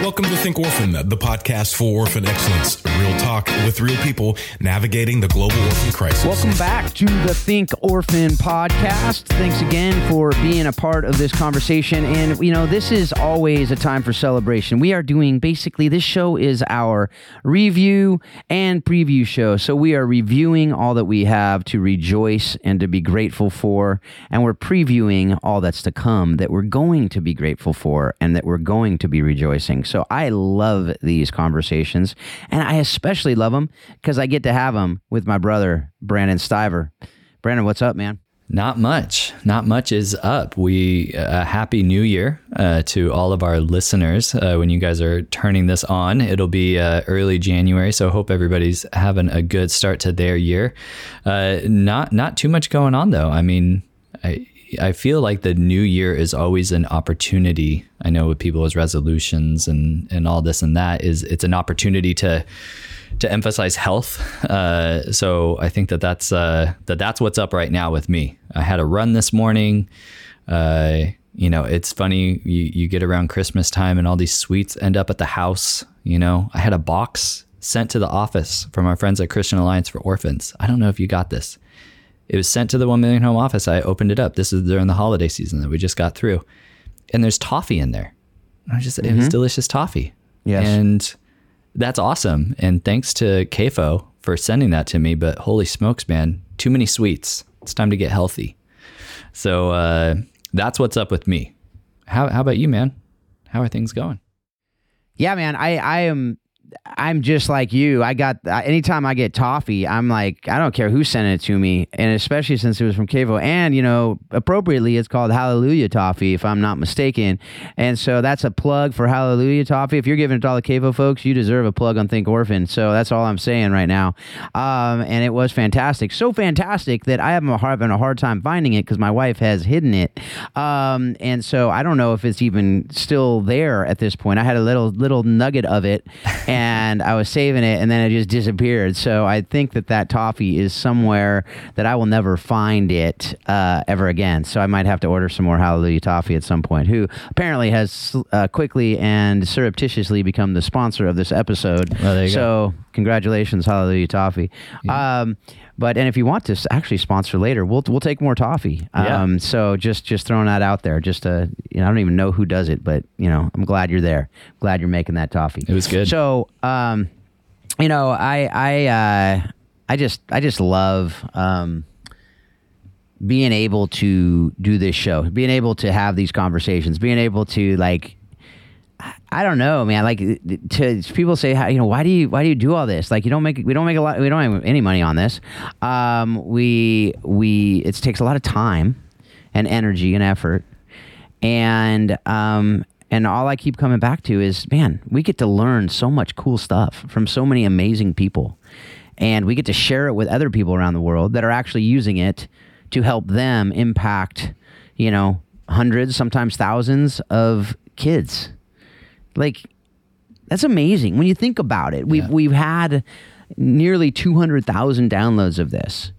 Welcome to Think Orphan, the podcast for orphan excellence. Real talk with real people navigating the global orphan crisis. Welcome back to the Think Orphan podcast. Thanks again for being a part of this conversation. And, you know, this is always a time for celebration. We are doing basically, this show is our review and preview show. So we are reviewing all that we have to rejoice and to be grateful for. And we're previewing all that's to come that we're going to be grateful for and that we're going to be rejoicing. So I love these conversations. And I especially love them because I get to have them with my brother, Brandon Stiver. Brandon, what's up, man? Not much. Not much is up. We uh, happy New Year uh, to all of our listeners. Uh, when you guys are turning this on, it'll be uh, early January. So hope everybody's having a good start to their year. Uh, not not too much going on though. I mean, I I feel like the new year is always an opportunity. I know with people's resolutions and and all this and that is it's an opportunity to to emphasize health. Uh, so I think that that's uh, that that's what's up right now with me. I had a run this morning. Uh, you know, it's funny you, you get around Christmas time and all these sweets end up at the house. You know, I had a box sent to the office from our friends at Christian Alliance for Orphans. I don't know if you got this. It was sent to the One Million Home office. I opened it up. This is during the holiday season that we just got through, and there's toffee in there. I just mm-hmm. it was delicious toffee. Yes. and that's awesome. And thanks to CAFO for sending that to me. But holy smokes, man, too many sweets. It's time to get healthy. So uh, that's what's up with me. How, how about you, man? How are things going? Yeah, man. I, I am I'm just like you. I got anytime I get toffee, I'm like, I don't care who sent it to me, and especially since it was from CAFO, and you know, appropriately, it's called Hallelujah Toffee, if I'm not mistaken. And so that's a plug for Hallelujah Toffee. If you're giving it to all the CAFO folks, you deserve a plug on Think Orphan. So that's all I'm saying right now. Um, and it was fantastic, so fantastic that I am having a hard time finding it because my wife has hidden it. Um, and so I don't know if it's even still there at this point. I had a little little nugget of it. and I was saving it, and then it just disappeared. So I think that that toffee is somewhere that I will never find it uh, ever again. So I might have to order some more Hallelujah toffee at some point. Who apparently has uh, quickly and surreptitiously become the sponsor of this episode. Well, so go. congratulations, Hallelujah toffee. Yeah. Um, but and if you want to actually sponsor later, we'll we'll take more toffee. Yeah. Um, so just just throwing that out there. Just to you know, I don't even know who does it, but you know, I'm glad you're there. Glad you're making that toffee. It was good. So um, you know, I I uh, I just I just love um being able to do this show, being able to have these conversations, being able to like I don't know, man. Like to people say, you know, why do you why do you do all this? Like you don't make we don't make a lot we don't have any money on this. Um, we we it takes a lot of time and energy and effort, and um, and all I keep coming back to is, man, we get to learn so much cool stuff from so many amazing people, and we get to share it with other people around the world that are actually using it to help them impact, you know, hundreds, sometimes thousands of kids like that's amazing when you think about it. We've yeah. we've had nearly 200,000 downloads of this.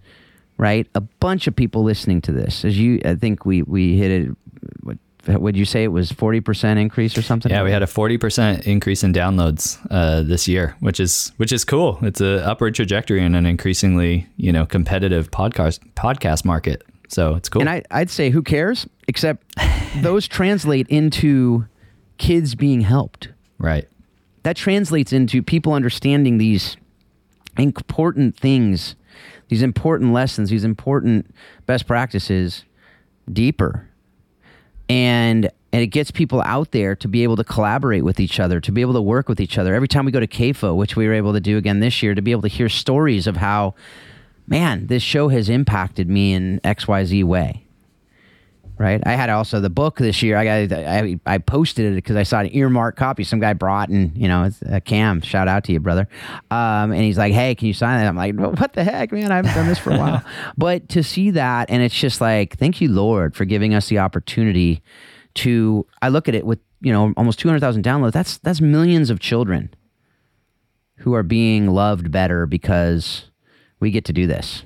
Right? A bunch of people listening to this. As you I think we we hit it what would you say it was 40% increase or something? Yeah, we had a 40% increase in downloads uh, this year, which is which is cool. It's an upward trajectory in an increasingly, you know, competitive podcast podcast market. So, it's cool. And I, I'd say who cares? Except those translate into kids being helped. Right. That translates into people understanding these important things, these important lessons, these important best practices deeper. And and it gets people out there to be able to collaborate with each other, to be able to work with each other. Every time we go to CAFO, which we were able to do again this year, to be able to hear stories of how, man, this show has impacted me in XYZ way right? I had also the book this year. I got I, I posted it because I saw an earmark copy some guy brought, and you know, it's a Cam. Shout out to you, brother. Um, and he's like, "Hey, can you sign that?" I'm like, well, "What the heck, man? I haven't done this for a while." but to see that, and it's just like, thank you, Lord, for giving us the opportunity to. I look at it with you know almost 200,000 downloads. That's that's millions of children who are being loved better because we get to do this.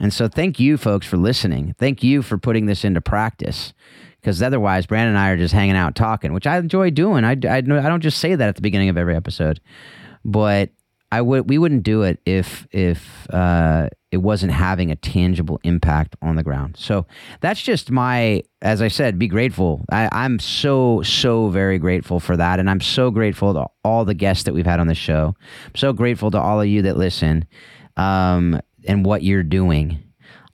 And so thank you folks for listening. Thank you for putting this into practice because otherwise Brandon and I are just hanging out talking, which I enjoy doing. I, I, I don't just say that at the beginning of every episode, but I would we wouldn't do it if if uh, it wasn't having a tangible impact on the ground. So that's just my, as I said, be grateful. I, I'm so so very grateful for that, and I'm so grateful to all the guests that we've had on the show. I'm so grateful to all of you that listen, um, and what you're doing.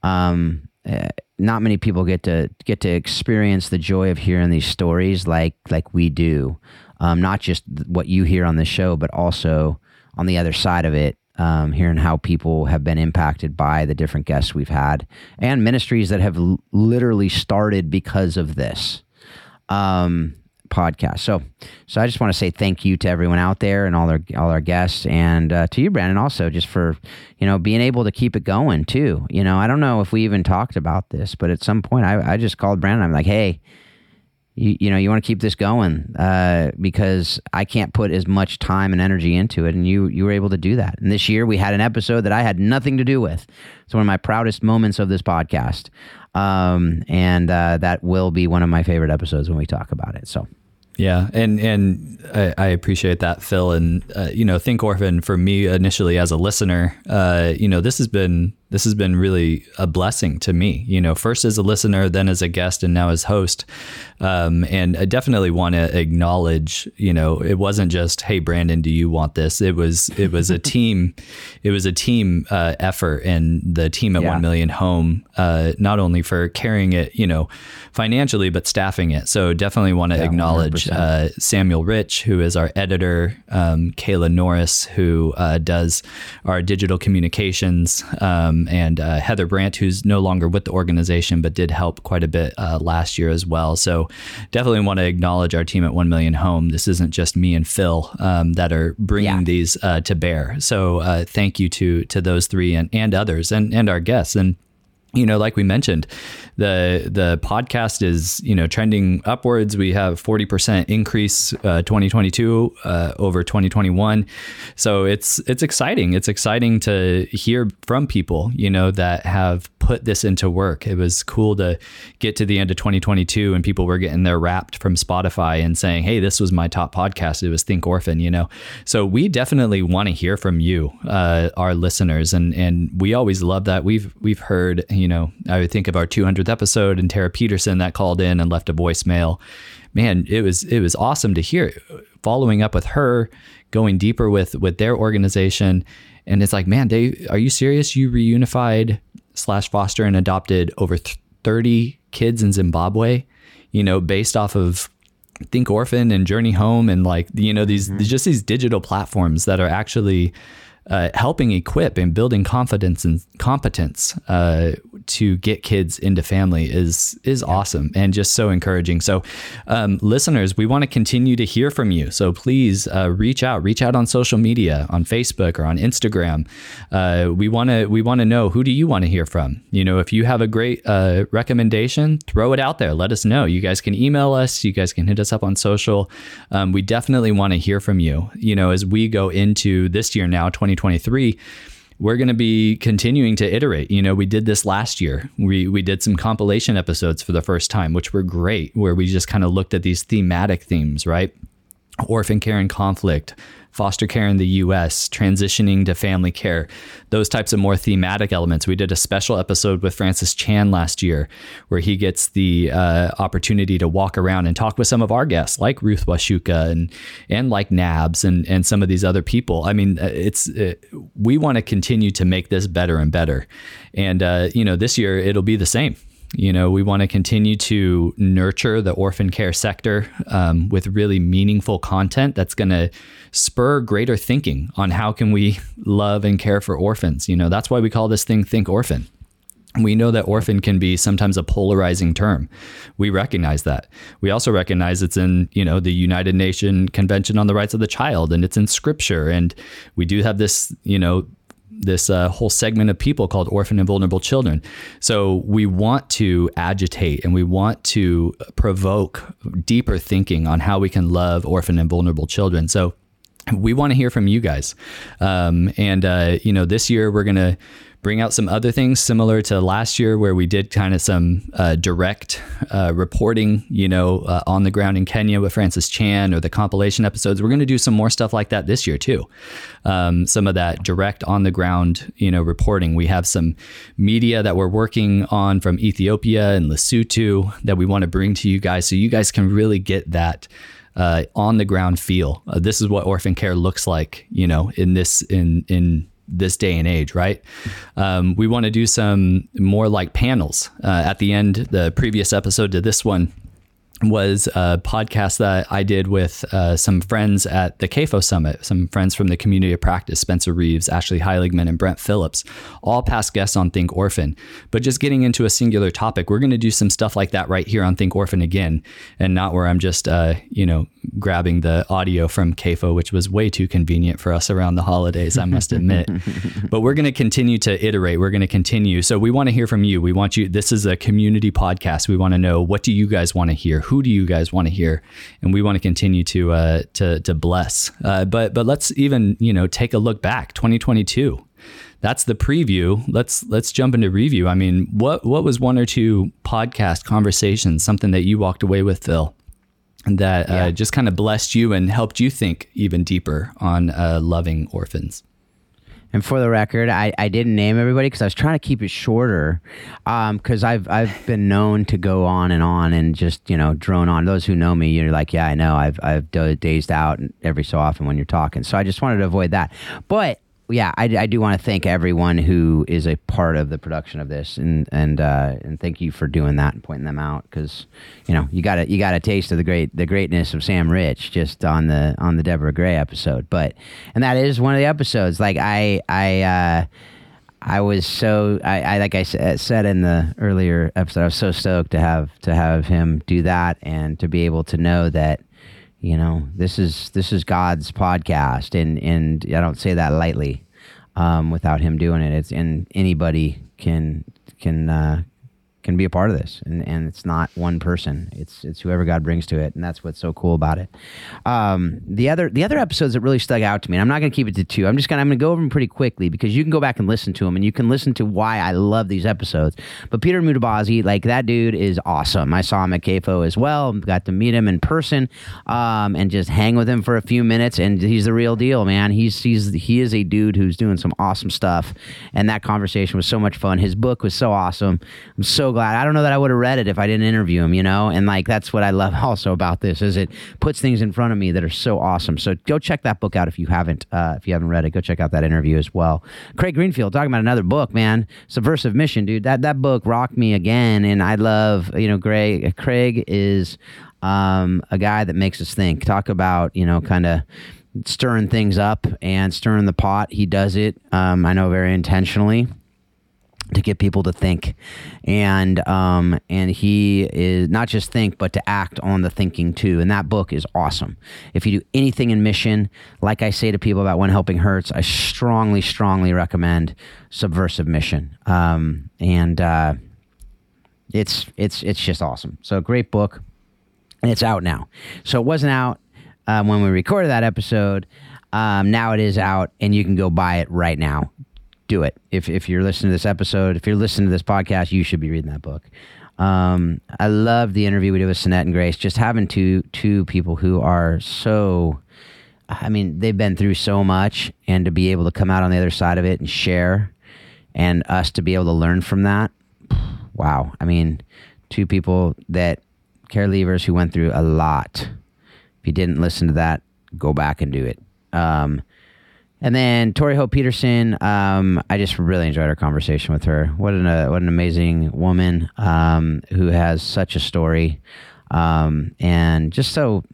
Um, uh, not many people get to get to experience the joy of hearing these stories like like we do. Um, not just what you hear on the show, but also on the other side of it, um, hearing how people have been impacted by the different guests we've had and ministries that have l- literally started because of this um, podcast. So, so I just want to say thank you to everyone out there and all our all our guests, and uh, to you, Brandon, also just for you know being able to keep it going too. You know, I don't know if we even talked about this, but at some point, I, I just called Brandon. I'm like, hey you, you know you want to keep this going uh, because I can't put as much time and energy into it, and you you were able to do that. And this year we had an episode that I had nothing to do with. It's one of my proudest moments of this podcast, um, and uh, that will be one of my favorite episodes when we talk about it. So. Yeah, and and I, I appreciate that, Phil. And uh, you know, Think Orphan for me initially as a listener, uh, you know, this has been this has been really a blessing to me. You know, first as a listener, then as a guest, and now as host. Um, and I definitely want to acknowledge, you know, it wasn't just, "Hey, Brandon, do you want this?" It was it was a team, it was a team uh, effort, and the team at yeah. One Million Home, uh, not only for carrying it, you know, financially, but staffing it. So definitely want to yeah, acknowledge uh, Samuel Rich, who is our editor, um, Kayla Norris, who uh, does our digital communications. Um, and uh, Heather Brandt, who's no longer with the organization but did help quite a bit uh, last year as well. So definitely want to acknowledge our team at One Million Home. This isn't just me and Phil um, that are bringing yeah. these uh, to bear. So uh, thank you to to those three and, and others and and our guests and you know, like we mentioned, the the podcast is you know trending upwards. We have forty percent increase uh, 2022 uh, over 2021, so it's it's exciting. It's exciting to hear from people you know that have put this into work. It was cool to get to the end of 2022 and people were getting their wrapped from Spotify and saying, "Hey, this was my top podcast. It was Think Orphan." You know, so we definitely want to hear from you, uh, our listeners, and and we always love that. We've we've heard. You know, I think of our 200th episode and Tara Peterson that called in and left a voicemail. Man, it was it was awesome to hear. Following up with her, going deeper with with their organization, and it's like, man, they are you serious? You reunified slash foster and adopted over 30 kids in Zimbabwe, you know, based off of Think Orphan and Journey Home and like you know these mm-hmm. just these digital platforms that are actually uh, helping equip and building confidence and competence uh, to get kids into family is is awesome and just so encouraging. So, um, listeners, we want to continue to hear from you. So please uh, reach out, reach out on social media, on Facebook or on Instagram. Uh, we want to we want to know who do you want to hear from. You know, if you have a great uh, recommendation, throw it out there. Let us know. You guys can email us. You guys can hit us up on social. Um, we definitely want to hear from you. You know, as we go into this year now, twenty 2023 we're going to be continuing to iterate. You know, we did this last year. We we did some compilation episodes for the first time, which were great, where we just kind of looked at these thematic themes, right? Orphan care and conflict, foster care in the US, transitioning to family care, those types of more thematic elements. We did a special episode with Francis Chan last year where he gets the uh, opportunity to walk around and talk with some of our guests, like Ruth Wacuka and and like Nabs and and some of these other people. I mean, uh, it's uh, we want to continue to make this better and better, and uh, you know, this year it'll be the same. You know, we want to continue to nurture the orphan care sector um, with really meaningful content that's going to spur greater thinking on how can we love and care for orphans. You know, that's why we call this thing Think Orphan. We know that orphan can be sometimes a polarizing term. We recognize that. We also recognize it's in, you know, the United Nation Convention on the Rights of the Child and it's in scripture and we do have this, you know, this uh, whole segment of people called orphan and vulnerable children. So we want to agitate and we want to provoke deeper thinking on how we can love orphan and vulnerable children. So we want to hear from you guys. Um, and, uh, you know, this year we're to bring out some other things similar to last year where we did kind of some uh, direct uh, reporting, you know, uh, on the ground in Kenya with Francis Chan or the compilation episodes. We're going to do some more stuff like that this year too. Um, some of that direct on the ground, you know, reporting. We have some media that we're working on from Ethiopia and Lesotho that we want to bring to you guys so you guys can really get that uh, on the ground feel. Uh, this is what orphan care looks like, you know, in this in in this day and age, right? Um, we want to do some more like panels uh, at the end. The previous episode to this one was a podcast that I did with uh, some friends at the CAFO Summit, some friends from the community of practice, Spencer Reeves, Ashley Heiligman, and Brent Phillips, all past guests on Think Orphan. But just getting into a singular topic, we're going to do some stuff like that right here on Think Orphan again, and not where I'm just, uh, you know, grabbing the audio from CAFO, which was way too convenient for us around the holidays, I must admit. but we're going to continue to iterate. We're going to continue. So we want to hear from you. We want you, this is a community podcast. We want to know what do you guys want to hear? Who do you guys want to hear? And we want to continue to, uh, to, to bless. Uh, but, but let's even, you know, take a look back 2022 that's the preview. Let's let's jump into review. I mean, what what was one or two podcast conversations, something that you walked away with, Phil, that uh, just kind of blessed you and helped you think even deeper on uh, loving orphans. And for the record, I, I didn't name everybody because I was trying to keep it shorter. Because um, I've I've been known to go on and on and just you know drone on. Those who know me, you're like, yeah, I know. I've I've dazed out every so often when you're talking. So I just wanted to avoid that. But yeah, I, I do want to thank everyone who is a part of the production of this, and and uh, and thank you for doing that and pointing them out because you know you got a you got a taste of the great the greatness of Sam Rich just on the on the Deborah Gray episode, but and that is one of the episodes. Like I I. Uh, I was so I, I like I said in the earlier episode, I was so stoked to have to have him do that and to be able to know that you know this is this is God's podcast, and and I don't say that lightly. Um, without him doing it, it's and anybody can can uh, can be a part of this, and, and it's not one person. It's it's whoever God brings to it, and that's what's so cool about it. Um, the other the other episodes that really stuck out to me, and I'm not going to keep it to two. I'm just gonna I'm gonna go over them pretty quickly because you can go back and listen to them, and you can listen to why I love these episodes. But Peter Mutabazi, like that dude is awesome. I saw him at CAFO as well. Got to meet him in person, um, and just hang with him for a few minutes, and he's the real deal, man. He's he's he is a dude who's doing some awesome stuff, and that conversation was so much fun. His book was so awesome. I'm so glad. I don't know that I would have read it if I didn't interview him, you know? And like that's what I love also about this is it puts things in front of me that are so awesome. So go check that book out if you haven't uh, if you haven't read it. Go check out that interview as well. Craig Greenfield talking about another book, man. Subversive Mission, dude. That that book rocked me again and I love, you know, Greg Craig is um, a guy that makes us think. Talk about, you know, kind of stirring things up and stirring the pot. He does it, um, I know, very intentionally to get people to think. And um, and he is not just think but to act on the thinking too. And that book is awesome. If you do anything in mission like i say to people about when helping hurts i strongly strongly recommend subversive mission. Um, and uh, it's it's it's just awesome. So great book. And it's out now. So it wasn't out um, when we recorded that episode. Um, now it is out and you can go buy it right now do it. If if you're listening to this episode, if you're listening to this podcast, you should be reading that book. Um, I love the interview we did with Sinette and Grace. Just having two two people who are so, I mean, they've been through so much, and to be able to come out on the other side of it and share, and us to be able to learn from that. Wow. I mean, two people that care leavers who went through a lot. If you didn't listen to that, go back and do it. Um, and then Tori Hope Peterson, um, I just really enjoyed our conversation with her. What an uh, what an amazing woman um, who has such a story, um, and just so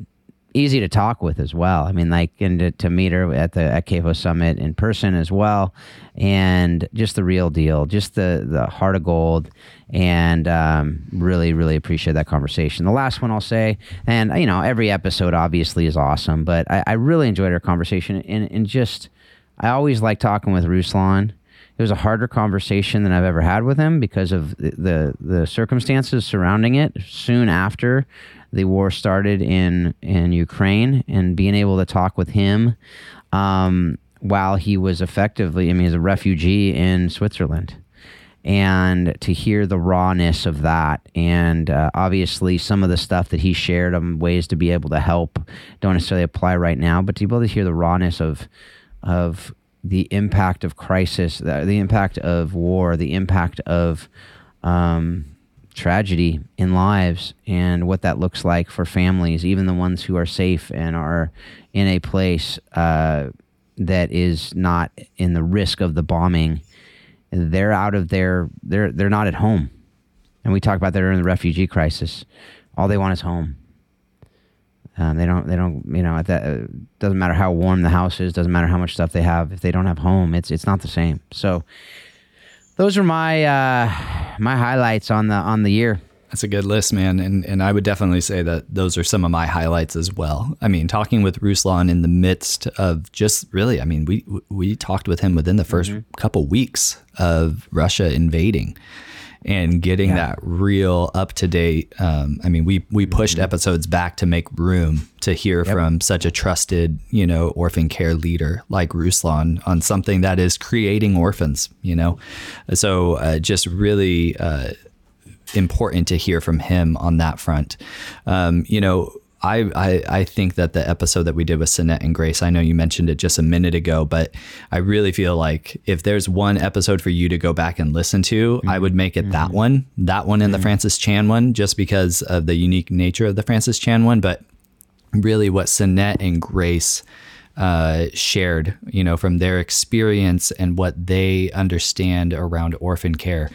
easy to talk with as well. I mean, like, and to, to meet her at the at CAFO Summit in person as well, and just the real deal, just the the heart of gold, and um, really, really appreciate that conversation. The last one I'll say, and you know, every episode obviously is awesome, but I, I really enjoyed our conversation, and and just I always like talking with Ruslan. It was a harder conversation than I've ever had with him because of the, the, the circumstances surrounding it. Soon after the war started in in Ukraine, and being able to talk with him um, while he was effectively, I mean, he's a refugee in Switzerland. And to hear the rawness of that, and uh, obviously some of the stuff that he shared on ways to be able to help don't necessarily apply right now, but to be able to hear the rawness of of the impact of crisis, the, the impact of war, the impact of um, tragedy in lives, and what that looks like for families, even the ones who are safe and are in a place uh, that is not in the risk of the bombing. They're out of their they're they're not at home, and we talk about that in the refugee crisis. All they want is home. Um, they don't. They don't. You know, that uh, doesn't matter how warm the house is. Doesn't matter how much stuff they have. If they don't have home, it's it's not the same. So, those are my uh, my highlights on the on the year. That's a good list, man, and and I would definitely say that those are some of my highlights as well. I mean, talking with Ruslan in the midst of just really, I mean, we we talked with him within the 1st mm-hmm. couple weeks of Russia invading and getting yeah. that real up to date. Um, I mean, we we pushed mm-hmm. episodes back to make room to hear yep. from such a trusted, you know, orphan care leader like Ruslan on something that is creating orphans. You know, so uh, just really. Uh, important to hear from him on that front. Um, you know, I, I, I think that the episode that we did with Sinette and Grace, I know you mentioned it just a minute ago, but I really feel like if there's one episode for you to go back and listen to, mm-hmm. I would make it mm-hmm. that one, that one and mm-hmm. the Francis Chan one, just because of the unique nature of the Francis Chan one. But really, what Sinette and Grace uh, shared, you know, from their experience and what they understand around orphan care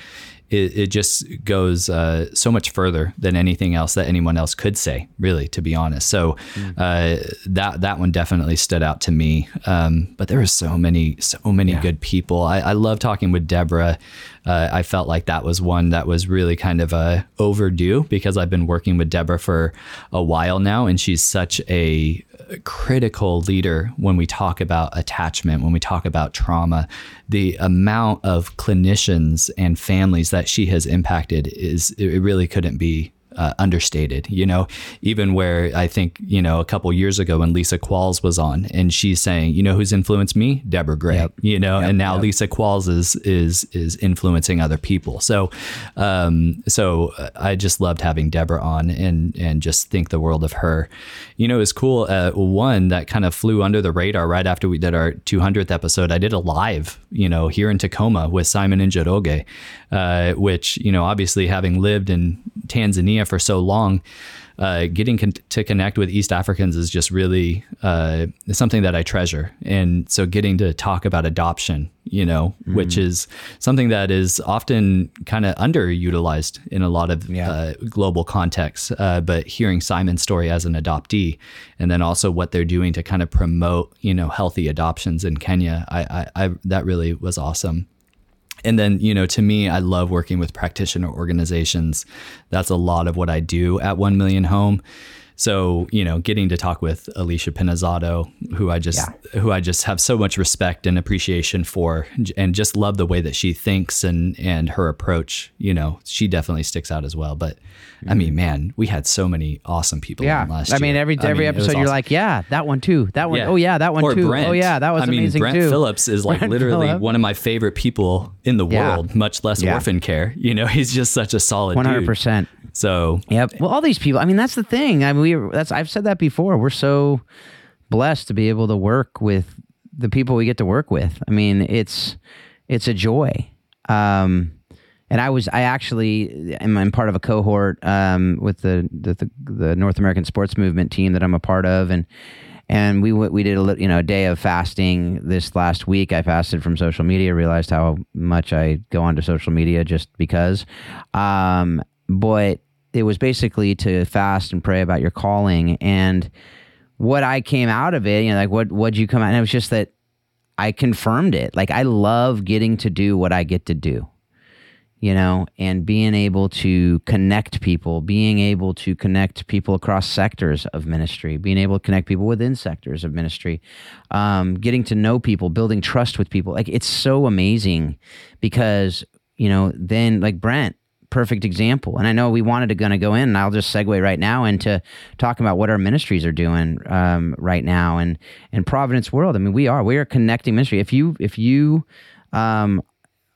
it, it just goes uh, so much further than anything else that anyone else could say, really, to be honest. So mm. uh, that that one definitely stood out to me. Um, but there were so many, so many yeah. good people. I, I love talking with Deborah. Uh, I felt like that was one that was really kind of uh, overdue because I've been working with Deborah for a while now, and she's such a critical leader when we talk about attachment, when we talk about trauma. The amount of clinicians and families that she has impacted is it really couldn't be uh, understated. You know, even where I think you know a couple years ago when Lisa Qualls was on, and she's saying, you know, who's influenced me? Deborah Gray. Yep. You know, yep, and now yep. Lisa Qualls is is is influencing other people. So, um, so uh, I just loved having Deborah on, and and just think the world of her. You know, it's cool. Uh, one that kind of flew under the radar right after we did our 200th episode. I did a live, you know, here in Tacoma with Simon and Njoroge, uh, which you know, obviously having lived in Tanzania for so long, uh, getting con- to connect with East Africans is just really uh, something that I treasure. And so getting to talk about adoption, you know, mm. which is something that is often kind of underutilized in a lot of yeah. uh, global contexts. Uh, but hearing Simon's story as an adoptee, and then also what they're doing to kind of promote, you know, healthy adoptions in Kenya, I, I, I that really was awesome and then you know to me i love working with practitioner organizations that's a lot of what i do at 1 million home so you know, getting to talk with Alicia Pinizzotto, who I just yeah. who I just have so much respect and appreciation for, and just love the way that she thinks and and her approach. You know, she definitely sticks out as well. But I mean, man, we had so many awesome people. Yeah, last year. I mean, every every episode you're like, yeah, that one too, that one. Yeah. Oh yeah, that one or too. Brent. Oh yeah, that was I mean, Brent too. Phillips is like Brent literally Phillip. one of my favorite people in the yeah. world, much less yeah. orphan care. You know, he's just such a solid. One hundred percent. So yep. Well, all these people. I mean, that's the thing. I mean, we that's I've said that before. We're so blessed to be able to work with the people we get to work with. I mean, it's it's a joy. Um, and I was I actually am I'm part of a cohort um, with the, the the North American Sports Movement team that I'm a part of, and and we we did a you know a day of fasting this last week. I fasted from social media. Realized how much I go onto social media just because. Um, but it was basically to fast and pray about your calling and what I came out of it, you know, like what what'd you come out? And it was just that I confirmed it. Like I love getting to do what I get to do. You know, and being able to connect people, being able to connect people across sectors of ministry, being able to connect people within sectors of ministry, um, getting to know people, building trust with people. Like it's so amazing because, you know, then like Brent, perfect example. And I know we wanted to gonna go in, and I'll just segue right now into talking about what our ministries are doing um, right now and and Providence World. I mean, we are we are connecting ministry. If you if you um,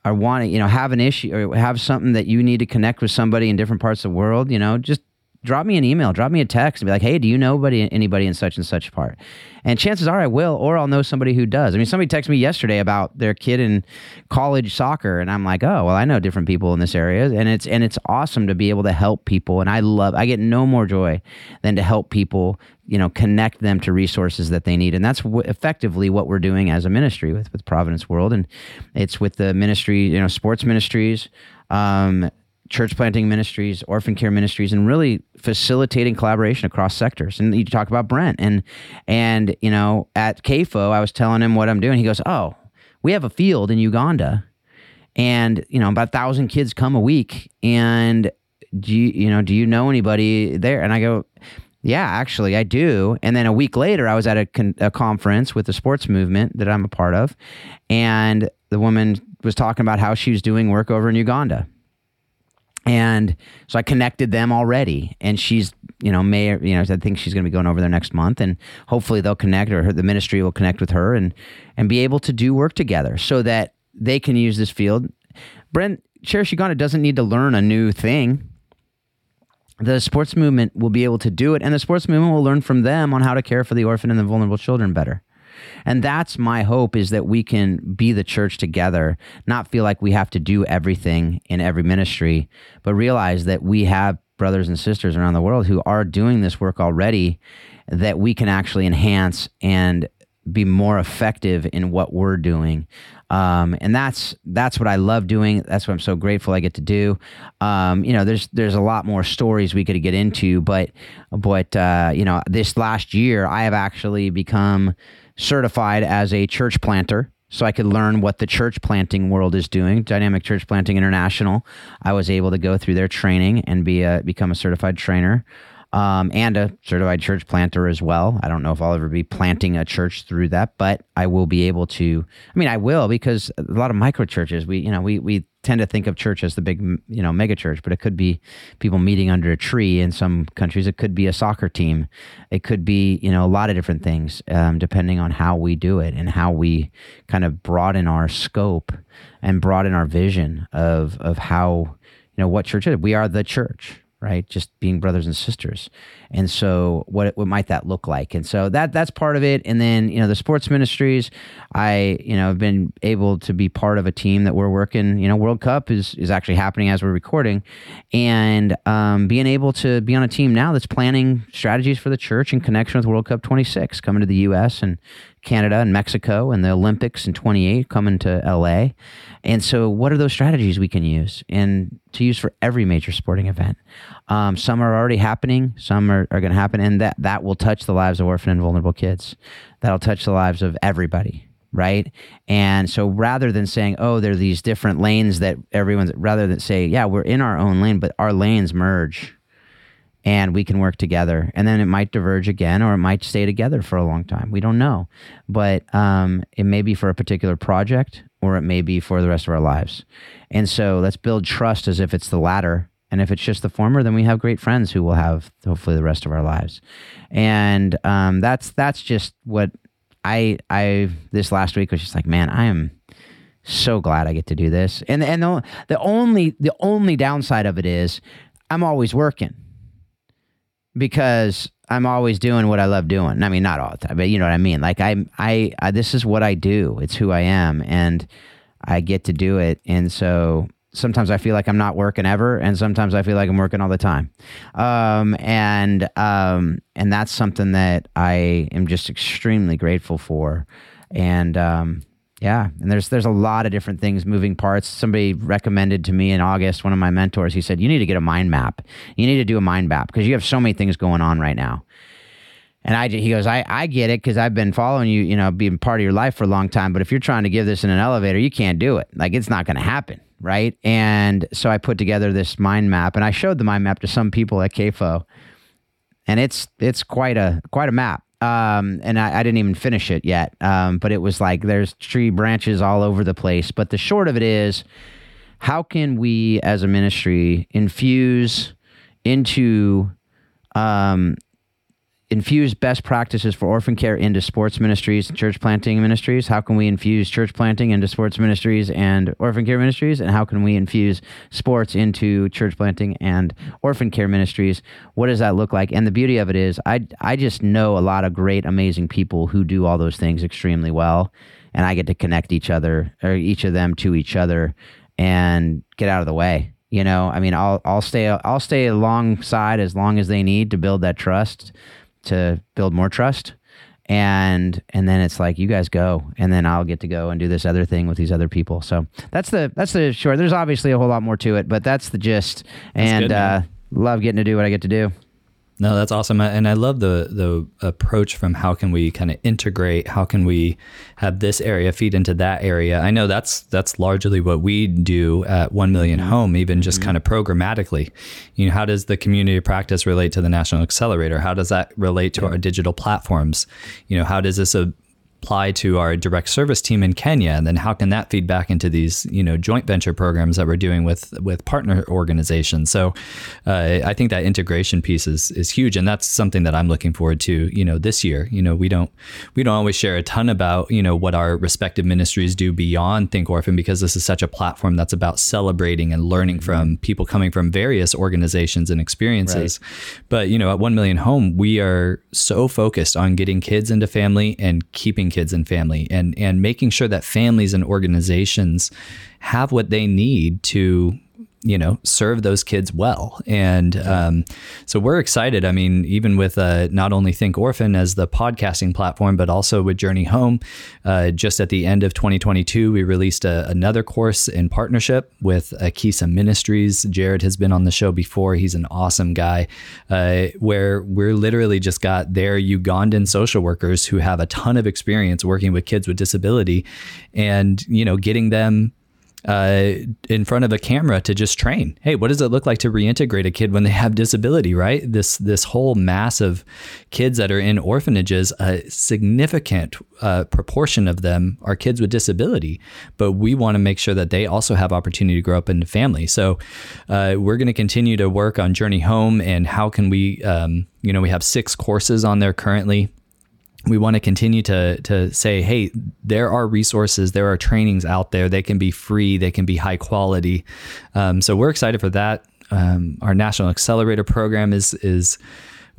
are wanting, you know, have an issue or have something that you need to connect with somebody in different parts of the world, you know, just drop me an email, drop me a text, and be like, "Hey, do you know anybody anybody in such and such part?" And chances are I will, or I'll know somebody who does. I mean, somebody texted me yesterday about their kid in college soccer, and I'm like, "Oh, well, I know different people in this area," and it's and it's awesome to be able to help people, and I love, I get no more joy than to help people, you know, connect them to resources that they need, and that's w- effectively what we're doing as a ministry with with Providence World, and it's with the ministry, you know, sports ministries. Um, church planting ministries, orphan care ministries, and really facilitating collaboration across sectors. And you talk about Brent and and you know at CAFO, I was telling him what I'm doing. He goes, "Oh, we have a field in Uganda, and you know about a thousand kids come a week. And do you you know do you know anybody there?" And I go. Yeah, actually, I do. And then a week later, I was at a, con- a conference with the sports movement that I'm a part of, and the woman was talking about how she was doing work over in Uganda and so I connected them already. And she's, you know, may, you know, I think she's going to be going over there next month, and hopefully they'll connect, or her, the ministry will connect with her, and and be able to do work together, so that they can use this field. Brent Cherish Uganda doesn't need to learn a new thing. The sports movement will be able to do it, and the sports movement will learn from them on how to care for the orphan and the vulnerable children better. And that's my hope is that we can be the church together, not feel like we have to do everything in every ministry, but realize that we have brothers and sisters around the world who are doing this work already that we can actually enhance and be more effective in what we're doing. Um, and that's that's what I love doing. That's what I'm so grateful I get to do. Um, you know, there's there's a lot more stories we could get into, but but uh, you know, this last year I have actually become certified as a church planter so I could learn what the church planting world is doing. Dynamic Church Planting International. I was able to go through their training and be a, become a certified trainer um, and a certified church planter as well. I don't know if I'll ever be planting a church through that, but I will be able to. I mean, I will because a lot of micro churches, we you know we we tend to think of church as the big you know mega church, but it could be people meeting under a tree in some countries. It could be a soccer team. It could be you know a lot of different things um, depending on how we do it and how we kind of broaden our scope and broaden our vision of of how you know what church is. We are the church right? Just being brothers and sisters. And so what what might that look like? And so that that's part of it. And then, you know, the sports ministries, I, you know, have been able to be part of a team that we're working, you know, World Cup is is actually happening as we're recording. And um, being able to be on a team now that's planning strategies for the church in connection with World Cup 26 coming to the US and Canada and Mexico and the Olympics in 28 coming to LA. And so, what are those strategies we can use and to use for every major sporting event? Um, some are already happening, some are, are going to happen, and that, that will touch the lives of orphan and vulnerable kids. That'll touch the lives of everybody. Right. And so rather than saying, oh, there are these different lanes that everyone's, rather than say, yeah, we're in our own lane, but our lanes merge and we can work together. And then it might diverge again, or it might stay together for a long time. We don't know, but um, it may be for a particular project, or it may be for the rest of our lives. And so let's build trust as if it's the latter. And if it's just the former, then we have great friends who will have hopefully the rest of our lives. And um, that's that's just what I I this last week was just like, man, I am so glad I get to do this. And and the, the only the only downside of it is I'm always working because I'm always doing what I love doing. I mean, not all the time, but you know what I mean. Like I, I, I, this is what I do. It's who I am, and I get to do it. And so sometimes I feel like I'm not working ever, and sometimes I feel like I'm working all the time. Um, and um, and that's something that I am just extremely grateful for. And um, yeah, and there's there's a lot of different things, moving parts. Somebody recommended to me in August, one of my mentors, he said, "You need to get a mind map. You need to do a mind map because you have so many things going on right now." And I, he goes, I, I get it because I've been following you, you know, being part of your life for a long time. But if you're trying to give this in an elevator, you can't do it. Like it's not going to happen, right? And so I put together this mind map, and I showed the mind map to some people at CAFO, and it's it's quite a quite a map um, and I, I, didn't even finish it yet. Um, but it was like there's tree branches all over the place. But the short of it is, how can we as a ministry infuse into um, infuse best practices for orphan care into sports ministries and church planting ministries? How can we infuse church planting into sports ministries and orphan care ministries? And how can we infuse sports into church planting and orphan care ministries? What does that look like? And the beauty of it is, I, I just know a lot of great, amazing people who do all those things extremely well. And I get to connect each other or each of them to each other and get out of the way. You know, I mean, I'll I'll stay I'll stay alongside as long as they need to build that trust to build more trust and and then it's like you guys go and then I'll get to go and do this other thing with these other people. So that's the that's the short. There's obviously a whole lot more to it, but that's the gist. and good, uh, love getting to do what I get to do. No, that's awesome, and I love the the approach from how can we kind of integrate, how can we have this area feed into that area. I know that's that's largely what we do at One Million mm-hmm. Home, even just mm-hmm. kind of programmatically. You know, how does the community practice relate to the National Accelerator? How does that relate to yeah. our digital platforms? You know, how does this a apply to our direct service team in Kenya, and then how can that feed back into these you know joint venture programs that we're doing with with partner organizations? So uh, I think that integration piece is is huge, and that's something that I'm looking forward to. You know, this year, you know, we don't we don't always share a ton about you know what our respective ministries do beyond Think Orphan because this is such a platform that's about celebrating and learning mm-hmm. from people coming from various organizations and experiences. Right. But you know, at One Million Home, we are so focused on getting kids into family and keeping kids and family and and making sure that families and organizations have what they need to you know serve those kids well. And um, so we're excited. I mean even with uh, not only think orphan as the podcasting platform but also with journey home uh, just at the end of 2022 we released a, another course in partnership with akisa ministries. Jared has been on the show before. He's an awesome guy uh, where we're literally just got their ugandan social workers who have a ton of experience working with kids with disability and you know getting them uh, in front of a camera to just train. Hey, what does it look like to reintegrate a kid when they have disability? Right. This this whole mass of kids that are in orphanages, a significant uh, proportion of them are kids with disability. But we want to make sure that they also have opportunity to grow up in a family. So uh, we're going to continue to work on Journey Home and how can we, um, you know, we have six courses on there currently we want to continue to to say, hey, there are resources, there are trainings out there. They can be free, they can be high quality. Um, so we're excited for that. Um, our national accelerator program is is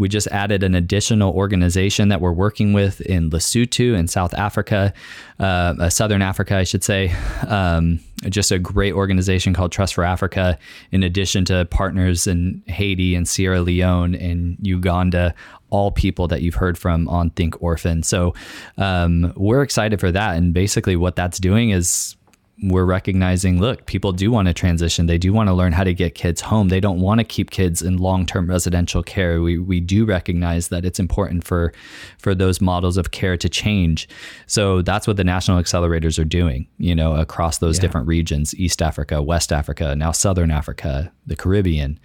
we just added an additional organization that we're working with in Lesotho in South Africa, uh, uh, Southern Africa, I should say. Um, just a great organization called Trust for Africa, in addition to partners in Haiti and Sierra Leone and Uganda, all people that you've heard from on Think Orphan. So um, we're excited for that. And basically, what that's doing is we're recognizing look people do want to transition. They do want to learn how to get kids home. They don't want to keep kids in long-term residential care. We we do recognize that it's important for for those models of care to change. So that's what the national accelerators are doing you know across those yeah. different regions east africa west africa now southern africa the caribbean.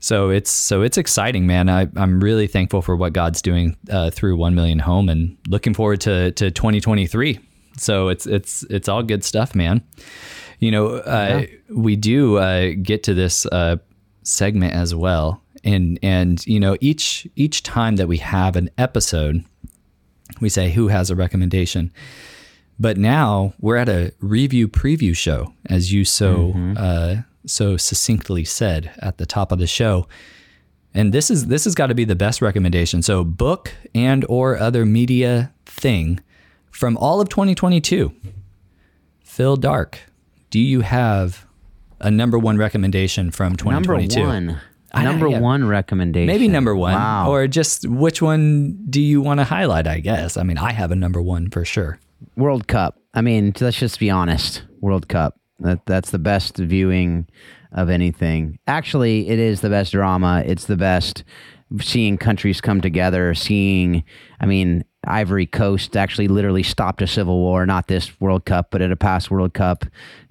So it's so it's exciting man. I, i'm really thankful for what god's doing uh, through 1 million home and looking forward to to 2023 so it's it's it's all good stuff, man. You know, uh, yeah. we do uh, get to this uh, segment as well, and and you know each each time that we have an episode, we say who has a recommendation. But now we're at a review preview show, as you so mm-hmm. Uh, so succinctly said at the top of the show. And this is this has got to be the best recommendation. So book and or other media thing from all of 2022. Phil Darke, do you have a number one recommendation from 2022? Number one. I, number yeah, one recommendation. Maybe number one. Wow. Or just which one do you want to highlight, I guess? I mean, I have a number one for sure. World Cup. I mean, let's just be honest. World Cup. That that's the best viewing of anything. Actually, it is the best drama. It's the best seeing countries come together, seeing I mean, Ivory Coast actually literally stopped a civil war, not this World Cup, but at a past World Cup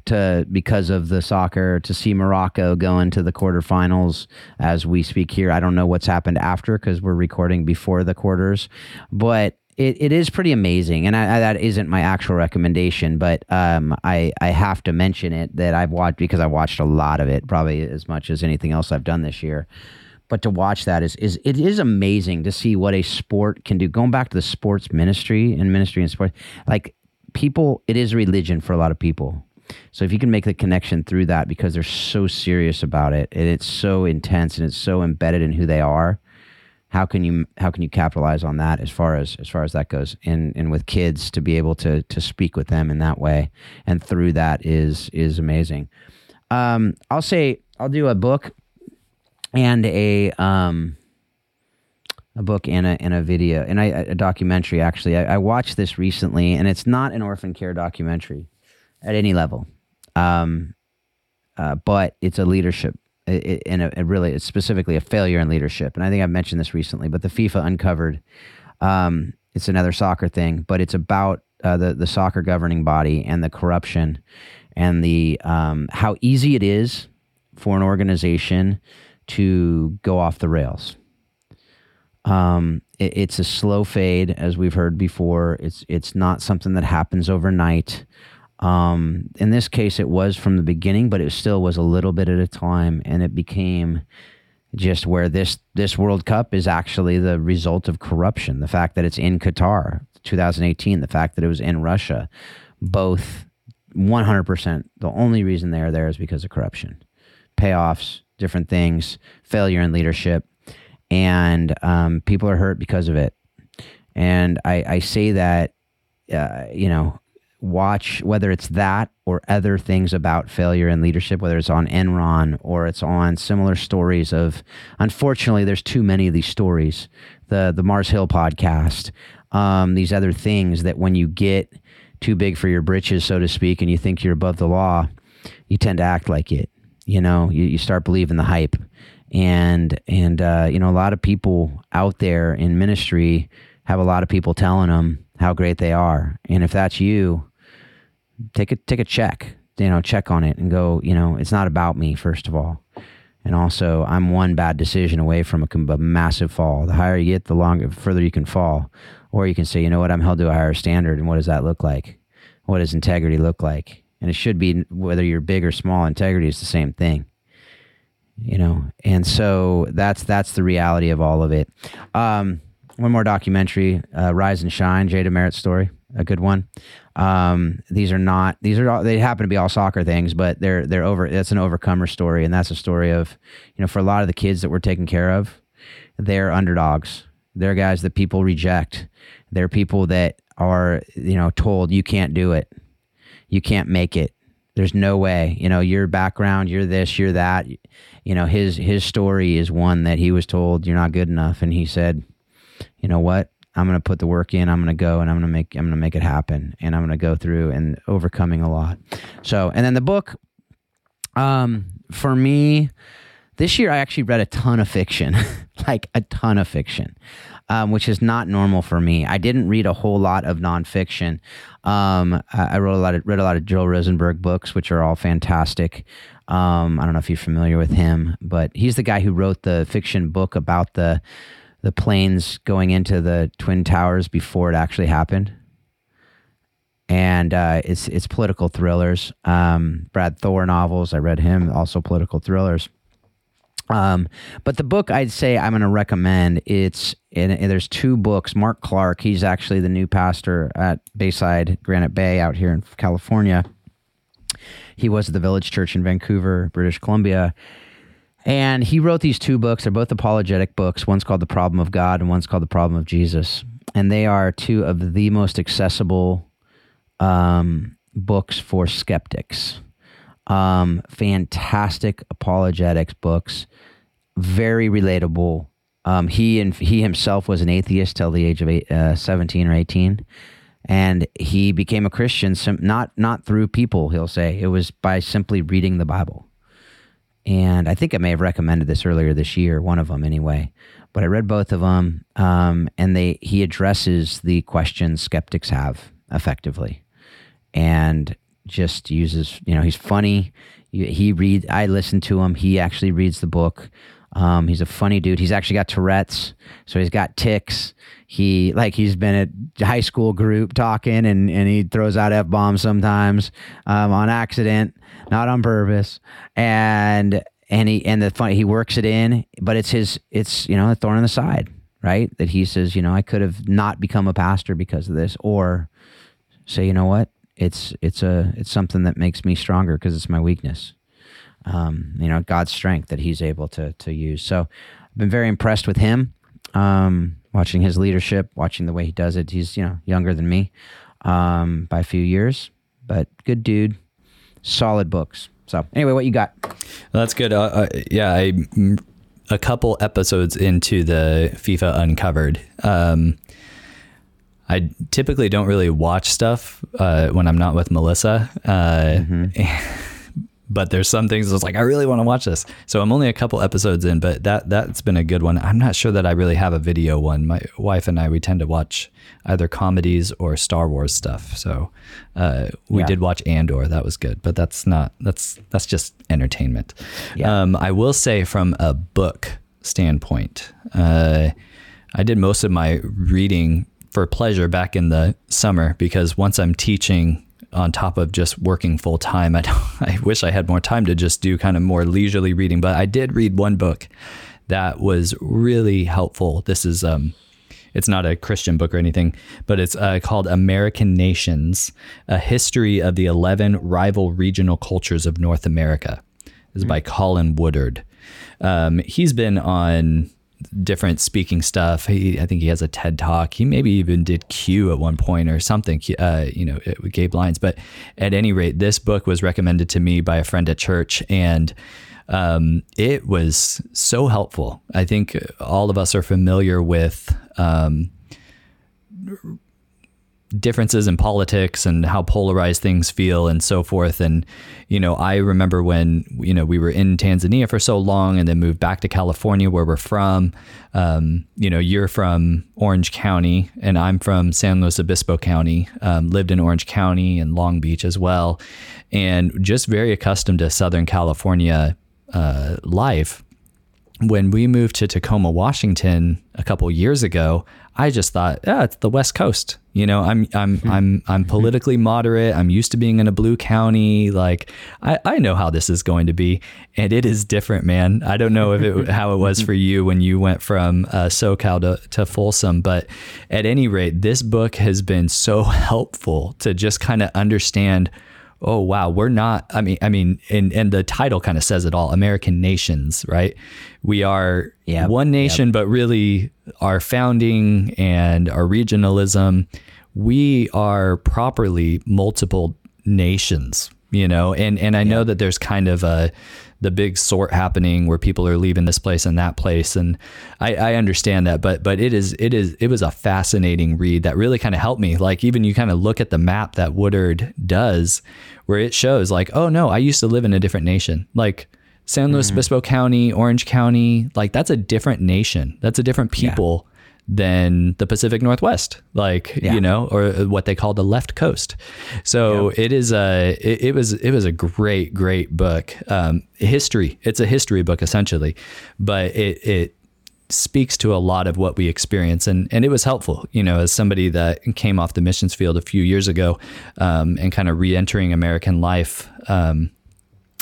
to because of the soccer to see Morocco go into the quarterfinals as we speak here. I don't know what's happened after because we're recording before the quarters, but it, it is pretty amazing, and I, I, that isn't my actual recommendation, but um, I I have to mention it that I've watched because I watched a lot of it, probably as much as anything else I've done this year. But to watch that is is it is amazing to see what a sport can do. Going back to the sports ministry and ministry and sport, like people, it is religion for a lot of people. So if you can make the connection through that because they're so serious about it and it's so intense and it's so embedded in who they are, how can you how can you capitalize on that as far as as far as that goes and and with kids to be able to to speak with them in that way and through that is is amazing um i'll say i'll do a book and a um a book and a and a video and I, a documentary actually I, I watched this recently and it's not an orphan care documentary at any level um uh, but it's a leadership and a, really it's specifically a failure in leadership. And I think I've mentioned this recently, but the FIFA uncovered. Um, it's another soccer thing, but it's about uh, the the soccer governing body and the corruption and the um, how easy it is for an organization to go off the rails. Um, it, it's a slow fade, as we've heard before. It's it's not something that happens overnight. Um, in this case, it was from the beginning, but it still was a little bit at a time, and it became just where this this World Cup is actually the result of corruption. The fact that it's in Qatar, 2018, the fact that it was in Russia, both 100%. The only reason they're there is because of corruption, payoffs, different things, failure in leadership, and um, people are hurt because of it. And I, I say that, uh, you know, watch whether it's that or other things about failure in leadership, whether it's on Enron or it's on similar stories of. Unfortunately, there's too many of these stories. The the Mars Hill podcast, um, these other things that when you get too big for your britches, so to speak, and you think you're above the law, you tend to act like it. You know, you, you start believing the hype, and and uh, you know a lot of people out there in ministry have a lot of people telling them how great they are, and if that's you, take a take a check, you know, check on it and go, you know, it's not about me first of all. And also, I'm one bad decision away from a, a massive fall. The higher you get, the longer, further you can fall. Or you can say, you know what, I'm held to a higher standard. And what does that look like? What does integrity look like? And it should be whether you're big or small. Integrity is the same thing, you know. And so that's that's the reality of all of it. Um, one more documentary, uh, Rise and Shine, Jay DeMerit's story, a good one. Um, these are not these are all, they happen to be all soccer things, but they're they're over. That's an overcomer story, and that's a story of you know for a lot of the kids that we're taking care of, they're underdogs. They're guys that people reject. They're people that are you know told you can't do it, you can't make it. There's no way. You know your background, you're this, you're that. You know his his story is one that he was told you're not good enough, and he said, you know what, I'm going to put the work in. I'm going to go and I'm going to make I'm going to make it happen and I'm going to go through and overcoming a lot. So, and then the book um for me this year I actually read a ton of fiction, like a ton of fiction. Um, which is not normal for me. I didn't read a whole lot of nonfiction. Um, I wrote a lot of read a lot of Joel Rosenberg books, which are all fantastic. Um, I don't know if you're familiar with him, but he's the guy who wrote the fiction book about the the planes going into the twin towers before it actually happened and uh, it's it's political thrillers. Um, Brad Thor novels. I read him also political thrillers. Um, but the book I'd say I'm going to recommend it's there's two books. Mark Clark, he's actually the new pastor at Bayside Granite Bay out here in California. He was at the Village Church in Vancouver, British Columbia, and he wrote these two books. They're both apologetic books. One's called The Problem of God, and one's called The Problem of Jesus. And they are two of the most accessible um, books for skeptics. Um, fantastic apologetics books, very relatable. Um, he and he himself was an atheist till the age of eight, uh, seventeen or eighteen, and he became a Christian. Sim- not not through people, he'll say it was by simply reading the Bible and I think I may have recommended this earlier this year, one of them anyway. But I read both of them, um, and they he addresses the questions skeptics have effectively, and just uses you know he's funny. He read I listen to him. He actually reads the book. Um, he's a funny dude. He's actually got Tourette's, so he's got ticks. He like he's been at high school group talking, and and he throws out f bombs sometimes um, on accident, not on purpose, and and he and the fun he works it in, but it's his it's you know a thorn in the side, right? That he says, you know, I could have not become a pastor because of this, or say, you know what, it's it's a it's something that makes me stronger because it's my weakness. Um, you know, God's strength that He's able to to use. So, I've been very impressed with him. Um, watching his leadership, watching the way he does it. He's you know younger than me um, by a few years, but good dude. Solid books. So anyway, what you got? That's good. Uh, uh, yeah, I a couple episodes into the FIFA Uncovered. Um, I typically don't really watch stuff uh, when I'm not with Melissa. Uh, mm-hmm. but there's some things that's like I really want to watch this. So I'm only a couple episodes in, but that that's been a good one. I'm not sure that I really have a video one. My wife and I we tend to watch either comedies or Star Wars stuff. So uh, we yeah. did watch Andor. That was good, but that's not that's that's just entertainment. Yeah. Um, I will say from a book standpoint, uh, I did most of my reading for pleasure back in the summer because once I'm teaching on top of just working full time. I, I wish I had more time to just do kind of more leisurely reading, but I did read one book that was really helpful. This is um, it's not a Christian book or anything, but it's uh, called American Nations: A History of the Eleven Rival Regional Cultures of North America. This is by Colin Woodard. Um, he's been on different speaking stuff. He, I think he has a TED talk. He maybe even did Q at one point or something, uh, you know, with Gabe Lyons. But at any rate, this book was recommended to me by a friend at church and um, it was so helpful. I think all of us are familiar with um, differences in politics and how polarized things feel and so forth. And, you know, I remember when, you know, we were in Tanzania for so long and then moved back to California where we're from. Um, you know, you're from Orange County and I'm from San Luis Obispo County, um, lived in Orange County and Long Beach as well. And just very accustomed to Southern California uh, life when we moved to Tacoma, Washington a couple years ago, I just thought, yeah, it's the West Coast. You know, I'm I'm mm-hmm. I'm I'm politically moderate. I'm used to being in a blue county. Like I, I know how this is going to be, and it is different, man. I don't know if it how it was for you when you went from uh, SoCal to, to Folsom, but at any rate, this book has been so helpful to just kind of understand oh wow we're not i mean i mean and and the title kind of says it all american nations right we are yep, one nation yep. but really our founding and our regionalism we are properly multiple nations you know and and i yep. know that there's kind of a the big sort happening where people are leaving this place and that place. And I, I understand that but but it is it is it was a fascinating read that really kind of helped me. Like even you kind of look at the map that Woodard does where it shows like oh no I used to live in a different nation. Like San Luis mm-hmm. Obispo County Orange County like that's a different nation. That's a different people yeah than the Pacific Northwest, like yeah. you know, or what they call the left coast. So yeah. it is a it, it, was it was a great great book. Um, history. It's a history book essentially, but it it speaks to a lot of what we experience and and it was helpful you know as somebody that came off the missions field a few years ago um, and kind of re-entering american life um,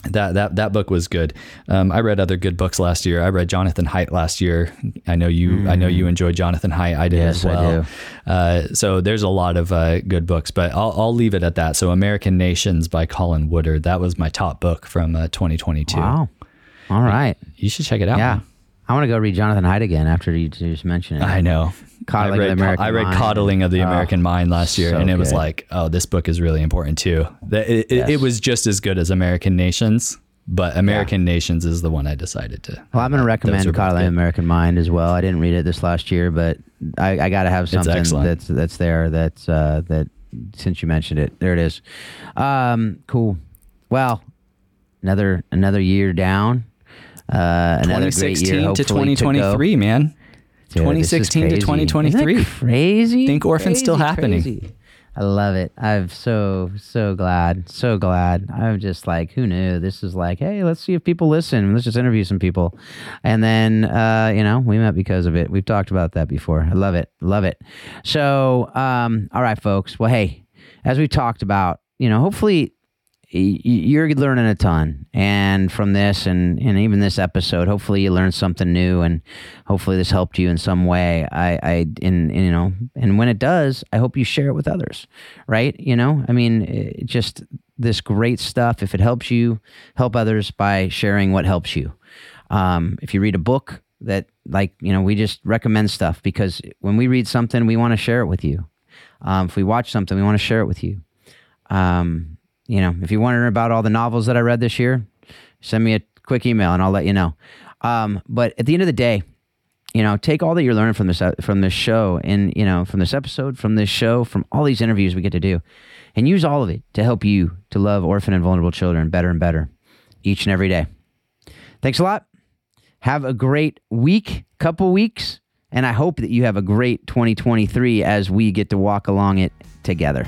that that that book was good. Um, I read other good books last year. I read Jonathan Haidt last year. I know you. Mm. I know you mm. enjoyed Jonathan Haidt. I did yes, as well. Uh, so there's a lot of uh, good books, but I'll, I'll leave it at that. So American Nations by Colin Woodard. That was my top book from uh, 2022. Wow. All right. You should check it out. Yeah. Man. I want to go read Jonathan Haidt again after you just mentioned it. I know. Coddling I read, American I read Mind. Coddling of the oh, American Mind last year, so and it was like, oh, this book is really important too. It, it, yes. it, was just as good as American Nations, but American yeah. Nations is the one I decided to. Well, I'm going to recommend Coddling of the American Mind as well. I didn't read it this last year, but I, I got to have something that's that's there. That's uh, that since you mentioned it, there it is. Um, cool. Well, another another year down. Uh, another 2016 to 2023, to man. Dude, 2016 to 2023. crazy. Think Orphan's crazy, still happening. Crazy. I love it. I'm so so glad, so glad. I'm just like, who knew? This is like, hey, let's see if people listen. Let's just interview some people, and then uh, you know we met because of it. We've talked about that before. I love it, love it. So, um, all right, folks. Well, hey, as we talked about, you know, hopefully you're learning a ton. And from this and, and even this episode hopefully you learned something new and hopefully this helped you in some way. I i and, you know and when it does i hope you share it with others right? You know i mean just this great stuff. If it helps you help others by sharing what helps you. Um, if you read a book that like you know we just recommend stuff because when we read something we want to share it with you. Um, if we watch something we want to share it with you. Um, you know, if you're wondering about all the novels that I read this year, send me a quick email and I'll let you know. Um, but at the end of the day, you know, take all that you're learning from this uh, from this show and you know from this episode, from this show, from all these interviews we get to do, and use all of it to help you to love orphan and vulnerable children better and better each and every day. Thanks a lot. Have a great week, couple weeks, and I hope that you have a great 2023 as we get to walk along it together.